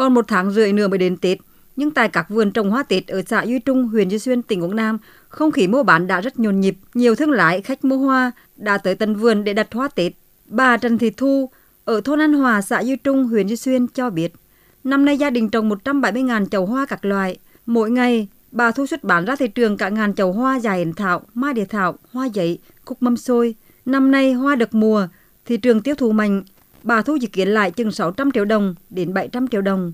Còn một tháng rưỡi nữa mới đến Tết, nhưng tại các vườn trồng hoa Tết ở xã Duy Trung, huyện Duy Xuyên, tỉnh Quảng Nam, không khí mua bán đã rất nhộn nhịp. Nhiều thương lái, khách mua hoa đã tới tận vườn để đặt hoa Tết. Bà Trần Thị Thu ở thôn An Hòa, xã Duy Trung, huyện Duy Xuyên cho biết, năm nay gia đình trồng 170.000 chậu hoa các loại. Mỗi ngày, bà thu xuất bán ra thị trường cả ngàn chậu hoa dài hiển thảo, mai địa thảo, hoa giấy, cúc mâm xôi. Năm nay hoa được mùa, thị trường tiêu thụ mạnh. Bà thu dự kiến lại chừng 600 triệu đồng đến 700 triệu đồng.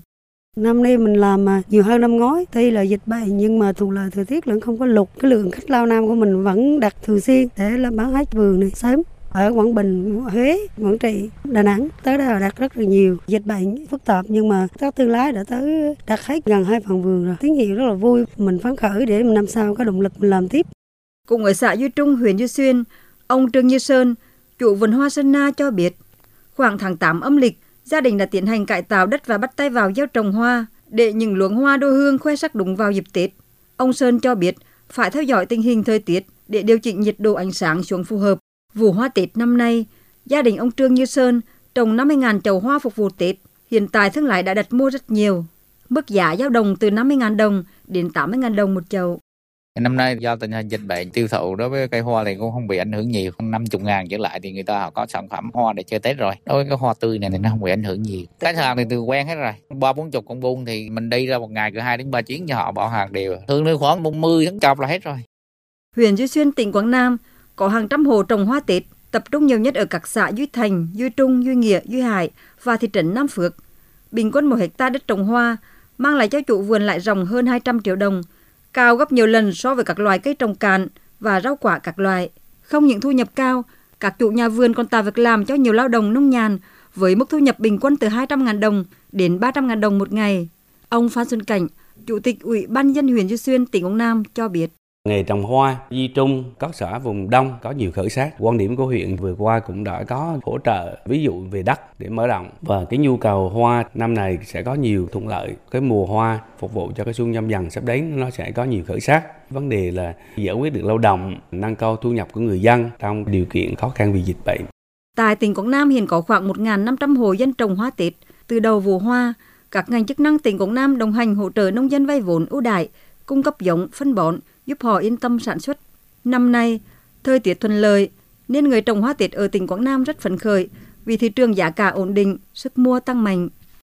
Năm nay mình làm mà nhiều hơn năm ngoái, tuy là dịch bệnh nhưng mà thuận lợi thời tiết vẫn không có lục. Cái lượng khách lao nam của mình vẫn đặt thường xuyên để là bán hết vườn này sớm. Ở Quảng Bình, Huế, Quảng Trị, Đà Nẵng tới đây là đặt rất là nhiều. Dịch bệnh phức tạp nhưng mà các thương lái đã tới đặt hết gần hai phần vườn rồi. Tín hiệu rất là vui, mình phấn khởi để năm sau có động lực mình làm tiếp. Cũng ở xã Duy Trung, huyện Duy Xuyên, ông Trương Như Sơn, chủ vườn hoa Sơn Na cho biết, khoảng tháng 8 âm lịch, gia đình đã tiến hành cải tạo đất và bắt tay vào gieo trồng hoa để những luống hoa đô hương khoe sắc đúng vào dịp Tết. Ông Sơn cho biết phải theo dõi tình hình thời tiết để điều chỉnh nhiệt độ ánh sáng xuống phù hợp. Vụ hoa Tết năm nay, gia đình ông Trương Như Sơn trồng 50.000 chậu hoa phục vụ Tết. Hiện tại thương lái đã đặt mua rất nhiều. Mức giá dao động từ 50.000 đồng đến 80.000 đồng một chậu. Năm nay do tình hình dịch bệnh tiêu thụ đối với cây hoa thì cũng không bị ảnh hưởng nhiều, khoảng 50 ngàn trở lại thì người ta họ có sản phẩm hoa để chơi Tết rồi. Đối với cái hoa tươi này thì nó không bị ảnh hưởng nhiều. Khách hàng thì từ quen hết rồi. Ba bốn chục con buôn thì mình đi ra một ngày cứ hai đến ba chuyến cho họ bỏ hàng đều. Thường nơi khoảng 40 tháng chọc là hết rồi. Huyện Duy Xuyên, tỉnh Quảng Nam có hàng trăm hồ trồng hoa Tết, tập trung nhiều nhất ở các xã Duy Thành, Duy Trung, Duy Nghĩa, Duy Hải và thị trấn Nam Phước. Bình quân một hecta đất trồng hoa mang lại cho chủ vườn lại ròng hơn 200 triệu đồng, cao gấp nhiều lần so với các loài cây trồng cạn và rau quả các loại. Không những thu nhập cao, các chủ nhà vườn còn tạo việc làm cho nhiều lao động nông nhàn với mức thu nhập bình quân từ 200.000 đồng đến 300.000 đồng một ngày. Ông Phan Xuân Cảnh, Chủ tịch Ủy ban dân huyện Duy Xuyên, tỉnh Quảng Nam cho biết. Nghề trồng hoa, Di Trung, các xã vùng Đông có nhiều khởi sắc. Quan điểm của huyện vừa qua cũng đã có hỗ trợ, ví dụ về đất để mở rộng. Và cái nhu cầu hoa năm này sẽ có nhiều thuận lợi. Cái mùa hoa phục vụ cho cái xuân nhâm dần sắp đến nó sẽ có nhiều khởi sắc. Vấn đề là giải quyết được lao động, nâng cao thu nhập của người dân trong điều kiện khó khăn vì dịch bệnh. Tại tỉnh Quảng Nam hiện có khoảng 1.500 hộ dân trồng hoa Tết. Từ đầu vụ hoa, các ngành chức năng tỉnh Quảng Nam đồng hành hỗ trợ nông dân vay vốn ưu đại cung cấp giống, phân bón, giúp họ yên tâm sản xuất. Năm nay, thời tiết thuận lợi nên người trồng hoa tiết ở tỉnh Quảng Nam rất phấn khởi vì thị trường giá cả ổn định, sức mua tăng mạnh.